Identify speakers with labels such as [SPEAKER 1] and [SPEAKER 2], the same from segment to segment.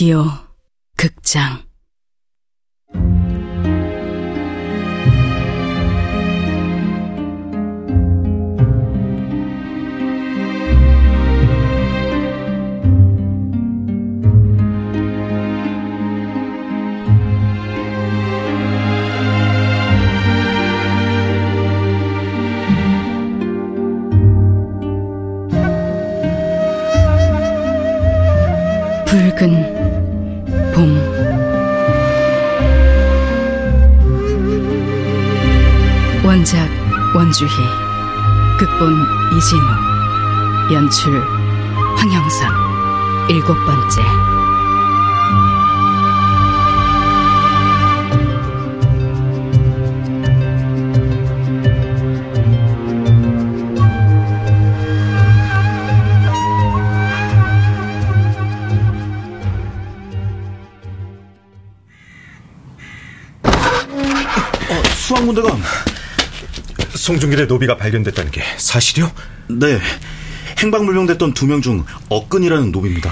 [SPEAKER 1] 라디오 극장 원주희 극본 이진우 연출 황영선 일곱 번째
[SPEAKER 2] 수학문대감.
[SPEAKER 3] 송중길의 노비가 발견됐다는 게 사실이요?
[SPEAKER 2] 네. 행방불명됐던 두 명 중 억근이라는 노비입니다.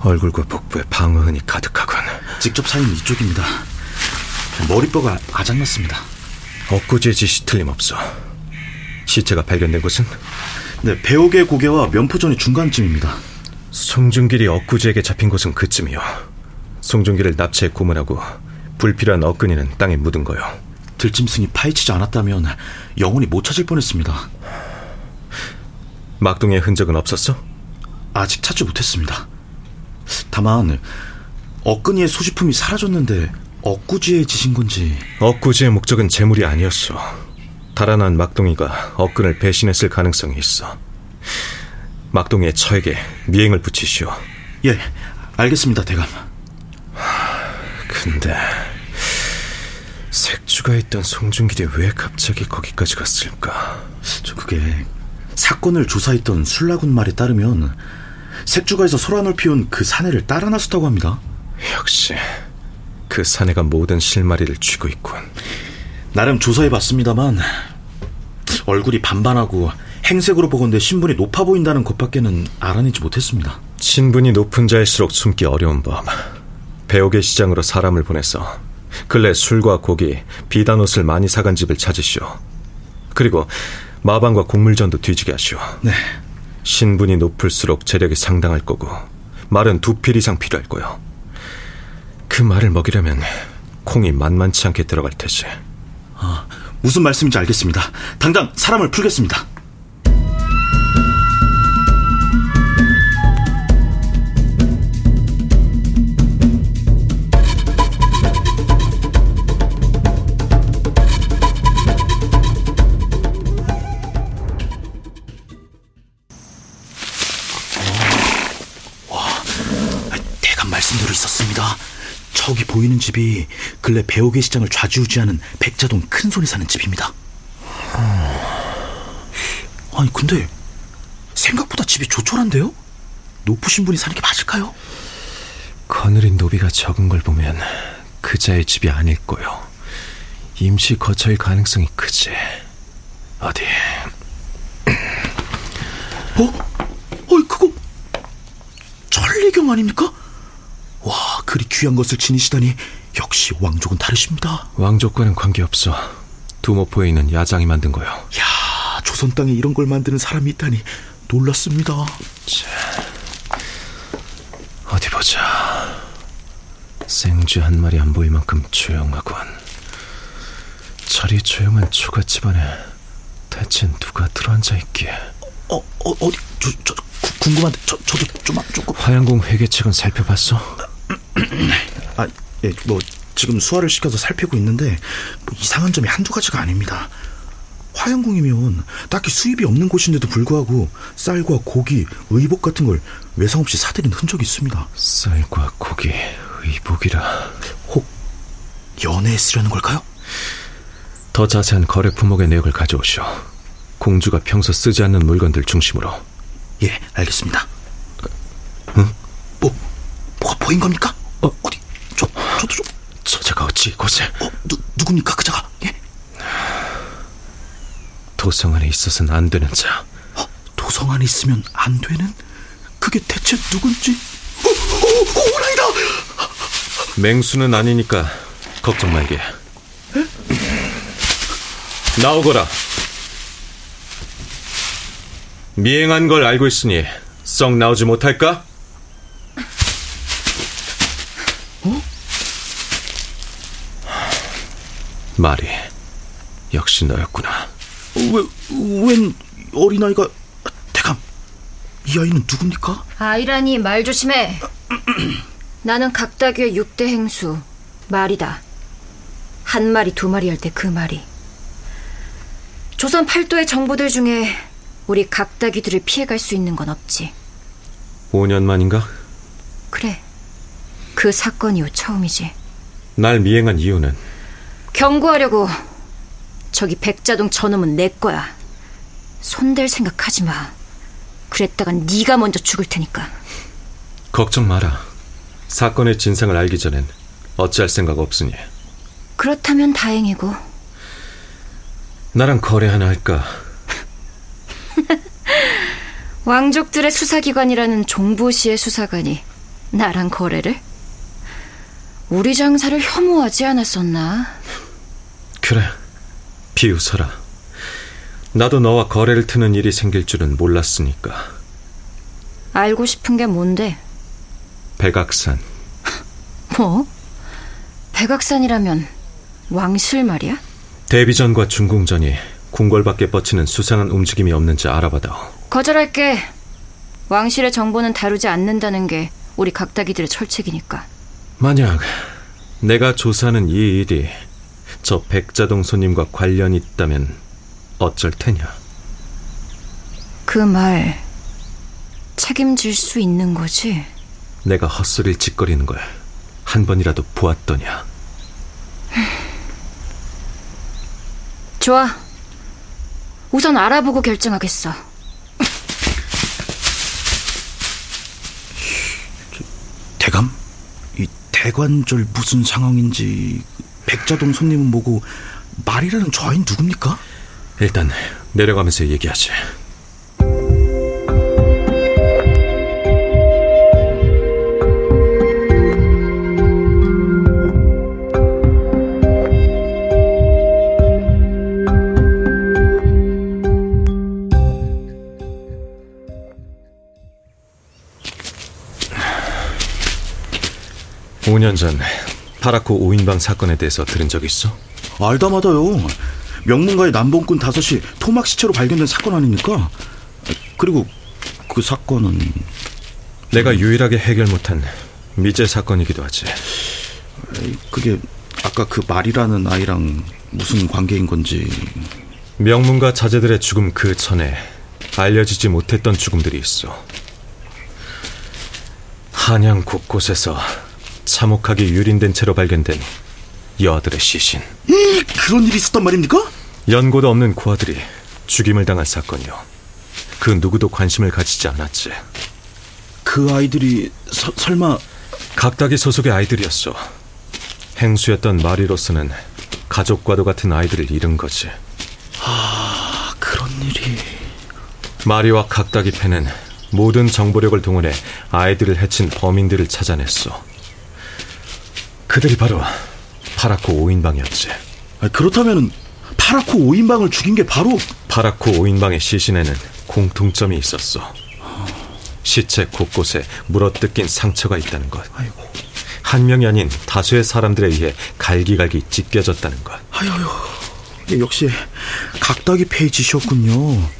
[SPEAKER 3] 얼굴과 복부에 방어흔이 가득하군.
[SPEAKER 2] 직접 사인 이쪽입니다. 머리뼈가 아작났습니다.
[SPEAKER 3] 엊그제 짓이 틀림없어. 시체가 발견된 곳은?
[SPEAKER 2] 네, 배옥의 고개와 면포전의 중간쯤입니다.
[SPEAKER 3] 송중길이 엊그제에게 잡힌 곳은 그쯤이요. 송중길을 납치해 고문하고 불필요한 엇근이는 땅에 묻은 거요.
[SPEAKER 2] 들짐승이 파헤치지 않았다면 영원히 못 찾을 뻔했습니다.
[SPEAKER 3] 막동의 흔적은 없었어?
[SPEAKER 2] 아직 찾지 못했습니다. 다만 엇근이의 소지품이 사라졌는데 엇구지의 짓인 건지
[SPEAKER 3] 엇구지의 목적은 재물이 아니었어. 달아난 막동이가 엇근을 배신했을 가능성이 있어. 막동이의 처에게 미행을 붙이시오.
[SPEAKER 2] 예, 알겠습니다, 대감.
[SPEAKER 3] 근데 색주가 있던 송중길이 왜 갑자기 거기까지 갔을까?
[SPEAKER 2] 저 그게 사건을 조사했던 술라군 말에 따르면 색주가에서 소란을 피운 그 사내를 따라 나섰다고 합니다.
[SPEAKER 3] 역시 그 사내가 모든 실마리를 쥐고 있군.
[SPEAKER 2] 나름 조사해봤습니다만 얼굴이 반반하고 행색으로 보건대 신분이 높아 보인다는 것밖에는 알아내지 못했습니다.
[SPEAKER 3] 신분이 높은 자일수록 숨기 어려운 법. 배옥의 시장으로 사람을 보내서 근래 술과 고기, 비단 옷을 많이 사간 집을 찾으시오. 그리고 마방과 곡물전도 뒤지게 하시오.
[SPEAKER 2] 네.
[SPEAKER 3] 신분이 높을수록 재력이 상당할 거고 말은 두 필 이상 필요할 거요. 그 말을 먹이려면 콩이 만만치 않게 들어갈 테지.
[SPEAKER 2] 아, 무슨 말씀인지 알겠습니다. 당장 사람을 풀겠습니다. 보이는 집이 근래 배옥의 시장을 좌지우지하는 백자동 큰손이 사는 집입니다. 아니 근데 생각보다 집이 조촐한데요? 높으신 분이 사는 게 맞을까요?
[SPEAKER 3] 거느린 노비가 적은 걸 보면 그자의 집이 아닐 거요. 임시 거처일 가능성이 크지. 어디?
[SPEAKER 2] 어? 어이 그거 천리경 아닙니까? 와, 그리 귀한 것을 지니시다니 역시 왕족은 다르십니다.
[SPEAKER 3] 왕족과는 관계없어. 두모포에 있는 야장이 만든 거요.
[SPEAKER 2] 야, 조선 땅에 이런 걸 만드는 사람이 있다니 놀랐습니다.
[SPEAKER 3] 자, 어디 보자. 생쥐 한 마리 안 보일 만큼 조용하군. 저리 조용한 초가 집 안에 대체 누가 들어앉아 있기에?
[SPEAKER 2] 어, 어 어디? 저, 저 궁금한데 저, 저도 좀 조금.
[SPEAKER 3] 화양궁 회계책은 살펴봤어?
[SPEAKER 2] 아, 예, 뭐 지금 수화를 시켜서 살피고 있는데 뭐 이상한 점이 한두 가지가 아닙니다. 화양궁이면 딱히 수입이 없는 곳인데도 불구하고 쌀과 고기, 의복 같은 걸 외상 없이 사들인 흔적이 있습니다.
[SPEAKER 3] 쌀과 고기, 의복이라
[SPEAKER 2] 혹 연애에 쓰려는 걸까요?
[SPEAKER 3] 더 자세한 거래 품목의 내역을 가져오시오. 공주가 평소 쓰지 않는 물건들 중심으로.
[SPEAKER 2] 예, 알겠습니다.
[SPEAKER 3] 응?
[SPEAKER 2] 뭐, 뭐가 보인 겁니까?
[SPEAKER 3] 어,
[SPEAKER 2] 어디? 저, 저도 좀.
[SPEAKER 3] 저자가 어찌 이곳에?
[SPEAKER 2] 어, 누, 누굽니까, 그 자가? 예?
[SPEAKER 3] 도성 안에 있어서는 안 되는 자.
[SPEAKER 2] 어, 도성? 정 안에 있으면 안 되는? 그게 대체 누군지? 오, 오, 오라이다!
[SPEAKER 3] 맹수는 아니니까 걱정 말게. 나오거라. 미행한 걸 알고 있으니 썩 나오지 못할까? 말이 역시 너였구나.
[SPEAKER 2] 왜, 웬 어린아이가 대감 이 아이는 누굽니까?
[SPEAKER 4] 아이라니 말 조심해. 나는 각다귀의 6대 행수 말이다. 한 마리 두 마리 할 때 그 말이. 조선 팔도의 정보들 중에 우리 각다귀들을 피해갈 수 있는 건 없지.
[SPEAKER 3] 5년 만인가?
[SPEAKER 4] 그래. 그 사건 이후 처음이지.
[SPEAKER 3] 날 미행한 이유는?
[SPEAKER 4] 경고하려고. 저기 백자동 저놈은 내 거야. 손댈 생각하지 마. 그랬다간 네가 먼저 죽을 테니까.
[SPEAKER 3] 걱정 마라. 사건의 진상을 알기 전엔 어찌할 생각 없으니.
[SPEAKER 4] 그렇다면 다행이고.
[SPEAKER 3] 나랑 거래 하나 할까?
[SPEAKER 4] 왕족들의 수사기관이라는 종보시의 수사관이 나랑 거래를? 우리 장사를 혐오하지 않았었나?
[SPEAKER 3] 그래, 비웃어라. 나도 너와 거래를 트는 일이 생길 줄은 몰랐으니까.
[SPEAKER 4] 알고 싶은 게 뭔데?
[SPEAKER 3] 백악산.
[SPEAKER 4] 뭐? 백악산이라면 왕실 말이야?
[SPEAKER 3] 대비전과 중궁전이 궁궐밖에 뻗치는 수상한 움직임이 없는지 알아봐다오.
[SPEAKER 4] 거절할게. 왕실의 정보는 다루지 않는다는 게 우리 각다기들의 철칙이니까.
[SPEAKER 3] 만약 내가 조사하는 이 일이 저 백자동 손님과 관련이 있다면 어쩔 테냐?
[SPEAKER 4] 그 말 책임질 수 있는 거지?
[SPEAKER 3] 내가 헛소리를 짓거리는 걸 한 번이라도 보았더냐?
[SPEAKER 4] 좋아. 우선 알아보고 결정하겠어.
[SPEAKER 2] 대감? 이 대관절 무슨 상황인지 백자동 손님은 뭐고 말이라는 저 아이는 누굽니까?
[SPEAKER 3] 일단 내려가면서 얘기하지. (5년) 전 파라코 오인방 사건에 대해서 들은 적 있어?
[SPEAKER 2] 알다마다요. 명문가의 남봉꾼 다섯이 토막 시체로 발견된 사건 아닙니까? 그리고 그 사건은
[SPEAKER 3] 내가 유일하게 해결 못한 미제 사건이기도 하지.
[SPEAKER 2] 그게 아까 그 말이라는 아이랑 무슨 관계인 건지
[SPEAKER 3] 명문가 자제들의 죽음 그 전에 알려지지 못했던 죽음들이 있어. 한양 곳곳에서 참혹하게 유린된 채로 발견된 여아들의 시신.
[SPEAKER 2] 음, 그런 일이 있었단 말입니까?
[SPEAKER 3] 연고도 없는 고아들이 죽임을 당한 사건이요. 그 누구도 관심을 가지지 않았지.
[SPEAKER 2] 그 아이들이 서, 설마
[SPEAKER 3] 각각의 소속의 아이들이었어. 행수였던 마리로서는 가족과도 같은 아이들을 잃은 거지.
[SPEAKER 2] 아, 그런 일이.
[SPEAKER 3] 마리와 각각이 패는 모든 정보력을 동원해 아이들을 해친 범인들을 찾아냈어. 그들이 바로 파라코 5인방이었지.
[SPEAKER 2] 아, 그렇다면 파라코 5인방을 죽인 게 바로
[SPEAKER 3] 파라코 5인방의 시신에는 공통점이 있었어. 시체 곳곳에 물어뜯긴 상처가 있다는 것.
[SPEAKER 2] 아이고.
[SPEAKER 3] 한 명이 아닌 다수의 사람들에 의해 갈기갈기 찢겨졌다는 것.
[SPEAKER 2] 아유, 역시 각다기 페이지셨군요.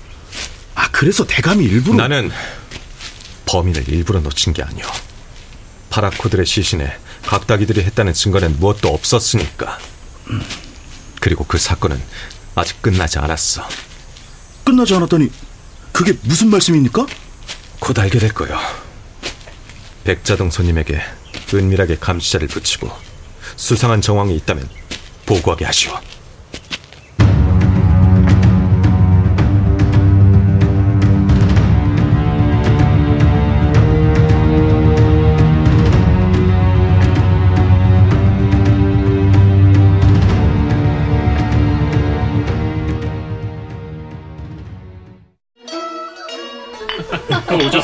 [SPEAKER 2] 아, 그래서 대감이 일부러
[SPEAKER 3] 나는 범인을 일부러 놓친 게 아니오. 파라코들의 시신에 각다기들이 했다는 증거는 무엇도 없었으니까. 그리고 그 사건은 아직 끝나지 않았어.
[SPEAKER 2] 끝나지 않았다니 그게 무슨 말씀입니까?
[SPEAKER 3] 곧 알게 될 거요. 백자동 손님에게 은밀하게 감시자를 붙이고 수상한 정황이 있다면 보고하게 하시오.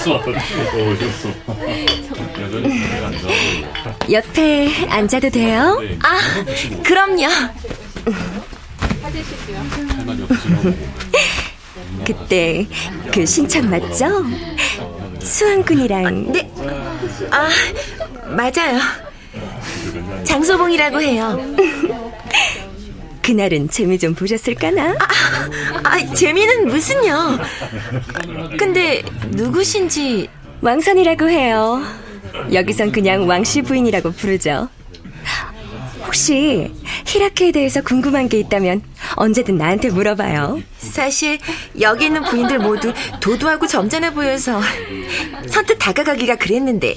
[SPEAKER 5] 좋았어.
[SPEAKER 6] 옆에 앉아도 돼요?
[SPEAKER 7] 아, 그럼요.
[SPEAKER 6] 그때 그 신청 맞죠? 수환군이랑
[SPEAKER 7] 네. 아, 맞아요. 장소봉이라고 해요.
[SPEAKER 6] 그날은 재미 좀 보셨을까나?
[SPEAKER 7] 아, 재미는 무슨요? 근데 누구신지
[SPEAKER 6] 왕선이라고 해요. 여기선 그냥 왕씨 부인이라고 부르죠. 혹시 히라크에 대해서 궁금한 게 있다면 언제든 나한테 물어봐요.
[SPEAKER 7] 사실 여기 있는 부인들 모두 도도하고 점잖아 보여서 선뜻 다가가기가 그랬는데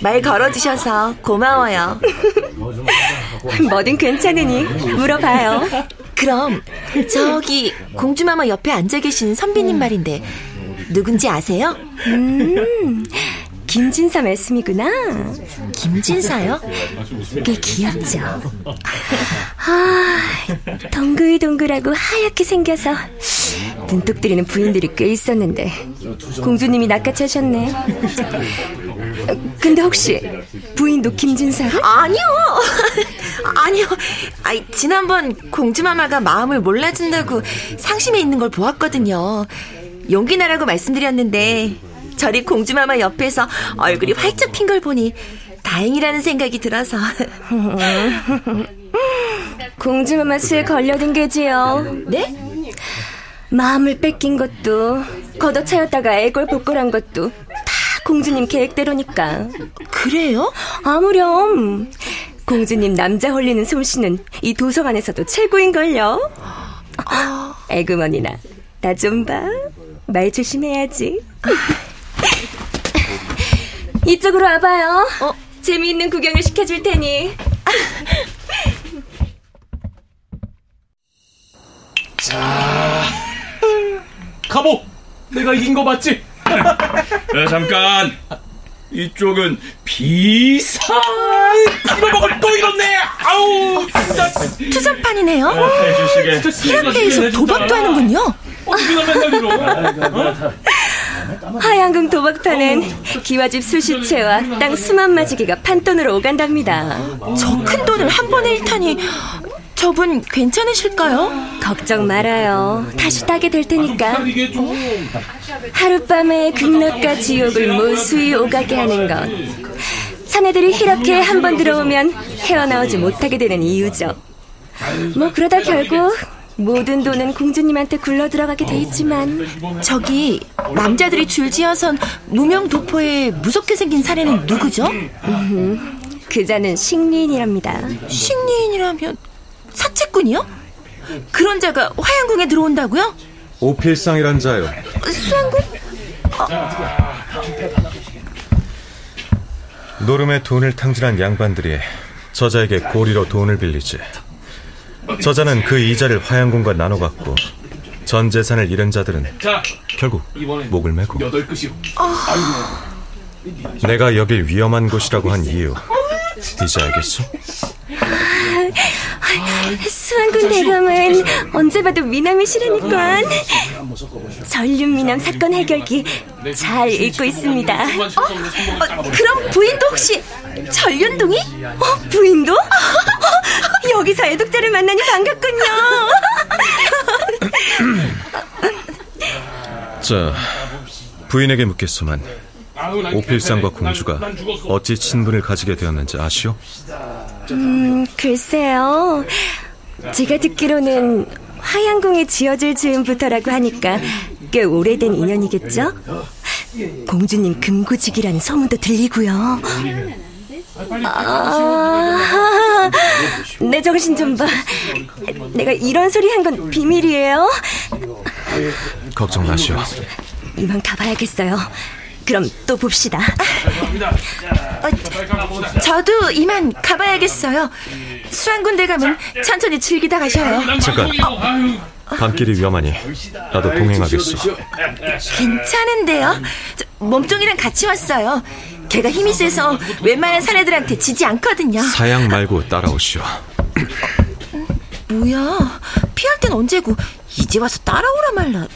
[SPEAKER 7] 말 걸어주셔서 고마워요.
[SPEAKER 6] 뭐든 괜찮으니 물어봐요.
[SPEAKER 7] 그럼 저기 공주마마 옆에 앉아 계신 선비님 말인데 누군지 아세요?
[SPEAKER 6] 음, 김진사 말씀이구나.
[SPEAKER 7] 김진사요?
[SPEAKER 6] 꽤 귀엽죠. 아, 동글동글하고 하얗게 생겨서 눈독 들이는 부인들이 꽤 있었는데 공주님이 낚아채 셨네. 근데 혹시 부인도 김진사를?
[SPEAKER 7] 아니요. 아니요. 아이, 지난번 공주마마가 마음을 몰라준다고 상심해 있는 걸 보았거든요. 용기 나라고 말씀드렸는데 저리 공주마마 옆에서 얼굴이 활짝 핀 걸 보니 다행이라는 생각이 들어서
[SPEAKER 6] 공주마마 수에 걸려든 게지요.
[SPEAKER 7] 네?
[SPEAKER 6] 마음을 뺏긴 것도 걷어차였다가 애걸복걸한 것도 다 공주님 계획대로니까.
[SPEAKER 7] 그래요?
[SPEAKER 6] 아무렴. 공주님 남자 홀리는 솜씨는 이 도서관에서도 최고인걸요. 애구머니나 나 좀 봐. 말 조심해야지. 이쪽으로 와봐요.
[SPEAKER 7] 어?
[SPEAKER 6] 재미있는 구경을 시켜줄 테니.
[SPEAKER 5] 가보. 내가 이긴 거 맞지? 야, 잠깐. 이쪽은 비싼 이걸 먹을 또 잃었네. 아우, 진짜.
[SPEAKER 7] 투전판이네요.
[SPEAKER 5] 해주시게.
[SPEAKER 7] 히라케에서 도박도 하는군요.
[SPEAKER 5] 맨날 이러?
[SPEAKER 6] 하양궁 도박판은 기와집 수시채와 땅 수만 마지기가 판돈으로 오간답니다.
[SPEAKER 7] 저 큰 돈을 한 번에 잃다니 저분 괜찮으실까요?
[SPEAKER 6] 걱정 말아요. 다시 따게 될 테니까.
[SPEAKER 5] 좀.
[SPEAKER 6] 하룻밤에 극락과 지옥을 모수히 오가게 하는 것. 사내들이 이렇게 한번 들어오면 헤어나오지 못하게 되는 이유죠. 뭐 그러다 결국 모든 돈은 공주님한테 굴러 들어가게 돼 있지만
[SPEAKER 7] 저기 남자들이 줄지어선 무명 도포에 무섭게 생긴 사례는 누구죠?
[SPEAKER 6] 그자는 식리인이랍니다.
[SPEAKER 7] 식리인이라면 사채꾼이요? 그런 자가 화양궁에 들어온다고요?
[SPEAKER 3] 오필상이란 자요.
[SPEAKER 7] 수양궁?
[SPEAKER 3] 노름에 돈을 탕진한 양반들이 저자에게 고리로 돈을 빌리지. 저자는 그 이자를 화양궁과 나눠 갖고 전 재산을 잃은 자들은
[SPEAKER 5] 자,
[SPEAKER 3] 결국 목을 메고
[SPEAKER 5] 끝이요.
[SPEAKER 3] 내가 여길 위험한 곳이라고 한 이유 이제 알겠어?
[SPEAKER 6] 수왕군 대감은 언제 봐도 미남이시라니까. 전륜 미남 사건 해결기 잘 읽고 있습니다.
[SPEAKER 7] 어, 그럼 부인도 혹시 전륜동이?
[SPEAKER 6] 어, 부인도? 여기서 애독자를 만나니 반갑군요.
[SPEAKER 3] 자, 부인에게 묻겠소만 오필상과 공주가 어찌 친분을 가지게 되었는지 아시오?
[SPEAKER 6] 음, 글쎄요. 제가 듣기로는 화양궁에 지어질 즈음부터라고 하니까 꽤 오래된 인연이겠죠? 공주님 금고직이라는 소문도 들리고요. 아, 내 정신 좀 봐. 내가 이런 소리 한 건 비밀이에요.
[SPEAKER 3] 걱정 마시오.
[SPEAKER 6] 이만 가봐야겠어요. 그럼 또 봅시다.
[SPEAKER 7] 저도 이만 가봐야겠어요. 수양군 대감은 천천히 즐기다 가셔요.
[SPEAKER 3] 잠깐. 밤길이 위험하니 나도 동행하겠소.
[SPEAKER 7] 괜찮은데요? 저, 몸종이랑 같이 왔어요. 걔가 힘이 세서 웬만한 사내들한테 지지 않거든요.
[SPEAKER 3] 사양 말고 따라오시오.
[SPEAKER 7] 뭐야? 피할 땐 언제고 이제 와서 따라오라 말라.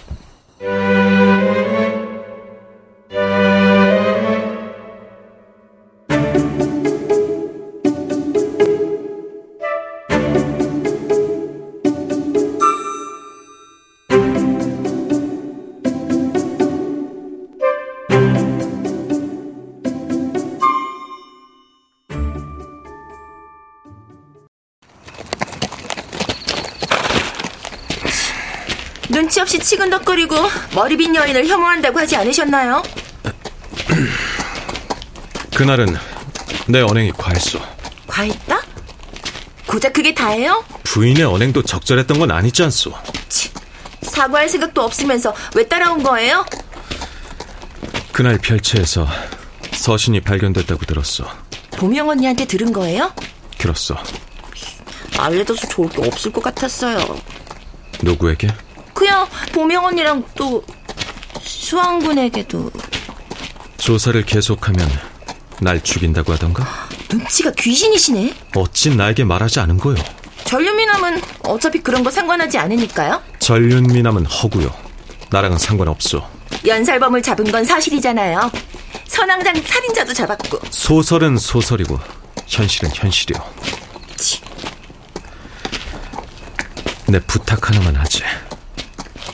[SPEAKER 7] 눈치 없이 치근덕거리고 머리빗 여인을 혐오한다고 하지 않으셨나요?
[SPEAKER 3] 그날은 내 언행이 과했어.
[SPEAKER 7] 과했다? 고작 그게 다예요?
[SPEAKER 3] 부인의 언행도 적절했던 건 아니지 않소.
[SPEAKER 7] 치, 사과할 생각도 없으면서 왜 따라온 거예요?
[SPEAKER 3] 그날 별채에서 서신이 발견됐다고 들었어.
[SPEAKER 7] 보명 언니한테 들은 거예요?
[SPEAKER 3] 그렇소.
[SPEAKER 7] 알려줘서 좋을 게 없을 것 같았어요.
[SPEAKER 3] 누구에게?
[SPEAKER 7] 그냥 보명 언니랑 또 수왕군에게도
[SPEAKER 3] 조사를 계속하면 날 죽인다고 하던가?
[SPEAKER 7] 눈치가 귀신이시네.
[SPEAKER 3] 어찌 나에게 말하지 않은 거요?
[SPEAKER 7] 전륜미남은 어차피 그런 거 상관하지 않으니까요.
[SPEAKER 3] 전륜미남은 허구요. 나랑은 상관없소.
[SPEAKER 7] 연살범을 잡은 건 사실이잖아요. 선왕장 살인자도 잡았고.
[SPEAKER 3] 소설은 소설이고 현실은 현실이요.
[SPEAKER 7] 치.
[SPEAKER 3] 내 부탁 하나만 하지.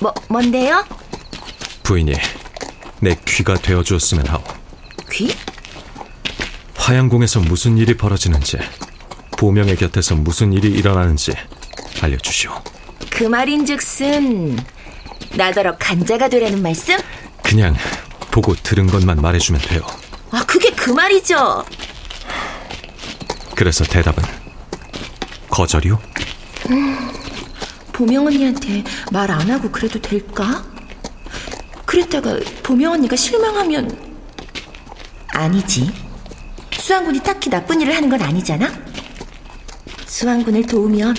[SPEAKER 7] 뭐 뭔데요?
[SPEAKER 3] 부인이 내 귀가 되어 주었으면 하오.
[SPEAKER 7] 귀?
[SPEAKER 3] 화양궁에서 무슨 일이 벌어지는지, 보명의 곁에서 무슨 일이 일어나는지 알려주시오.
[SPEAKER 7] 그 말인즉슨 나더러 간자가 되라는 말씀?
[SPEAKER 3] 그냥 보고 들은 것만 말해주면 돼요.
[SPEAKER 7] 아 그게 그 말이죠.
[SPEAKER 3] 그래서 대답은 거절이요?
[SPEAKER 7] 보명 언니한테 말 안 하고 그래도 될까? 그랬다가 보명 언니가 실망하면 아니지. 수왕군이 딱히 나쁜 일을 하는 건 아니잖아. 수왕군을 도우면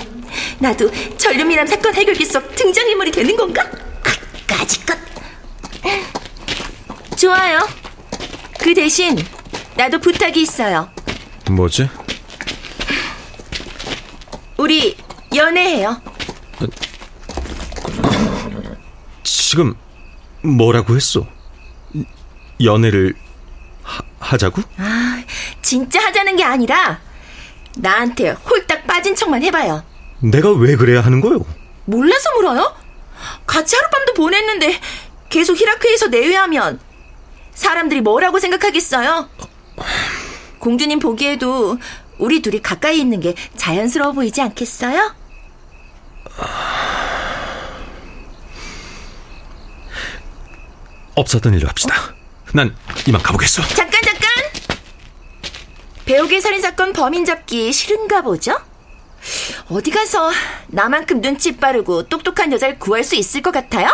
[SPEAKER 7] 나도 전륜미남 사건 해결기 속 등장인물이 되는 건가? 아까지 것. 좋아요. 그 대신 나도 부탁이 있어요.
[SPEAKER 3] 뭐지?
[SPEAKER 7] 우리 연애해요.
[SPEAKER 3] 지금 뭐라고 했어? 연애를 하, 하자고?
[SPEAKER 7] 아, 진짜 하자는 게 아니라 나한테 홀딱 빠진 척만 해봐요.
[SPEAKER 3] 내가 왜 그래야 하는 거요?
[SPEAKER 7] 몰라서 물어요? 같이 하룻밤도 보냈는데 계속 히라크에서 내외하면 사람들이 뭐라고 생각하겠어요? 공주님 보기에도 우리 둘이 가까이 있는 게 자연스러워 보이지 않겠어요?
[SPEAKER 3] 없었던 일로 합시다. 난 이만 가보겠어.
[SPEAKER 7] 잠깐 잠깐! 배우계 살인 사건 범인 잡기 싫은가 보죠? 어디 가서 나만큼 눈치 빠르고 똑똑한 여자를 구할 수 있을 것 같아요?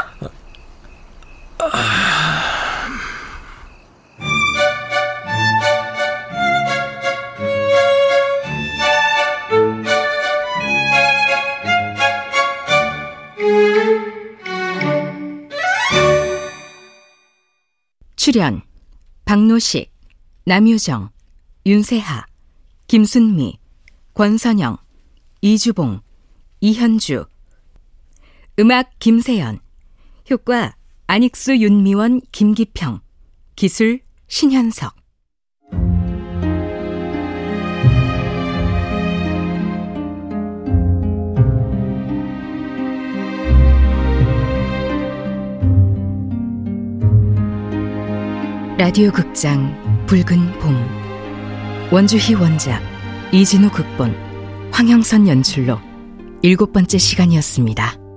[SPEAKER 1] 출연 박노식, 남유정, 윤세하, 김순미, 권선영, 이주봉, 이현주. 음악 김세연. 효과 안익수 윤미원 김기평. 기술 신현석 라디오 극장 붉은 봄 원주희 원작 이진우 극본 황영선 연출로 일곱 번째 시간이었습니다.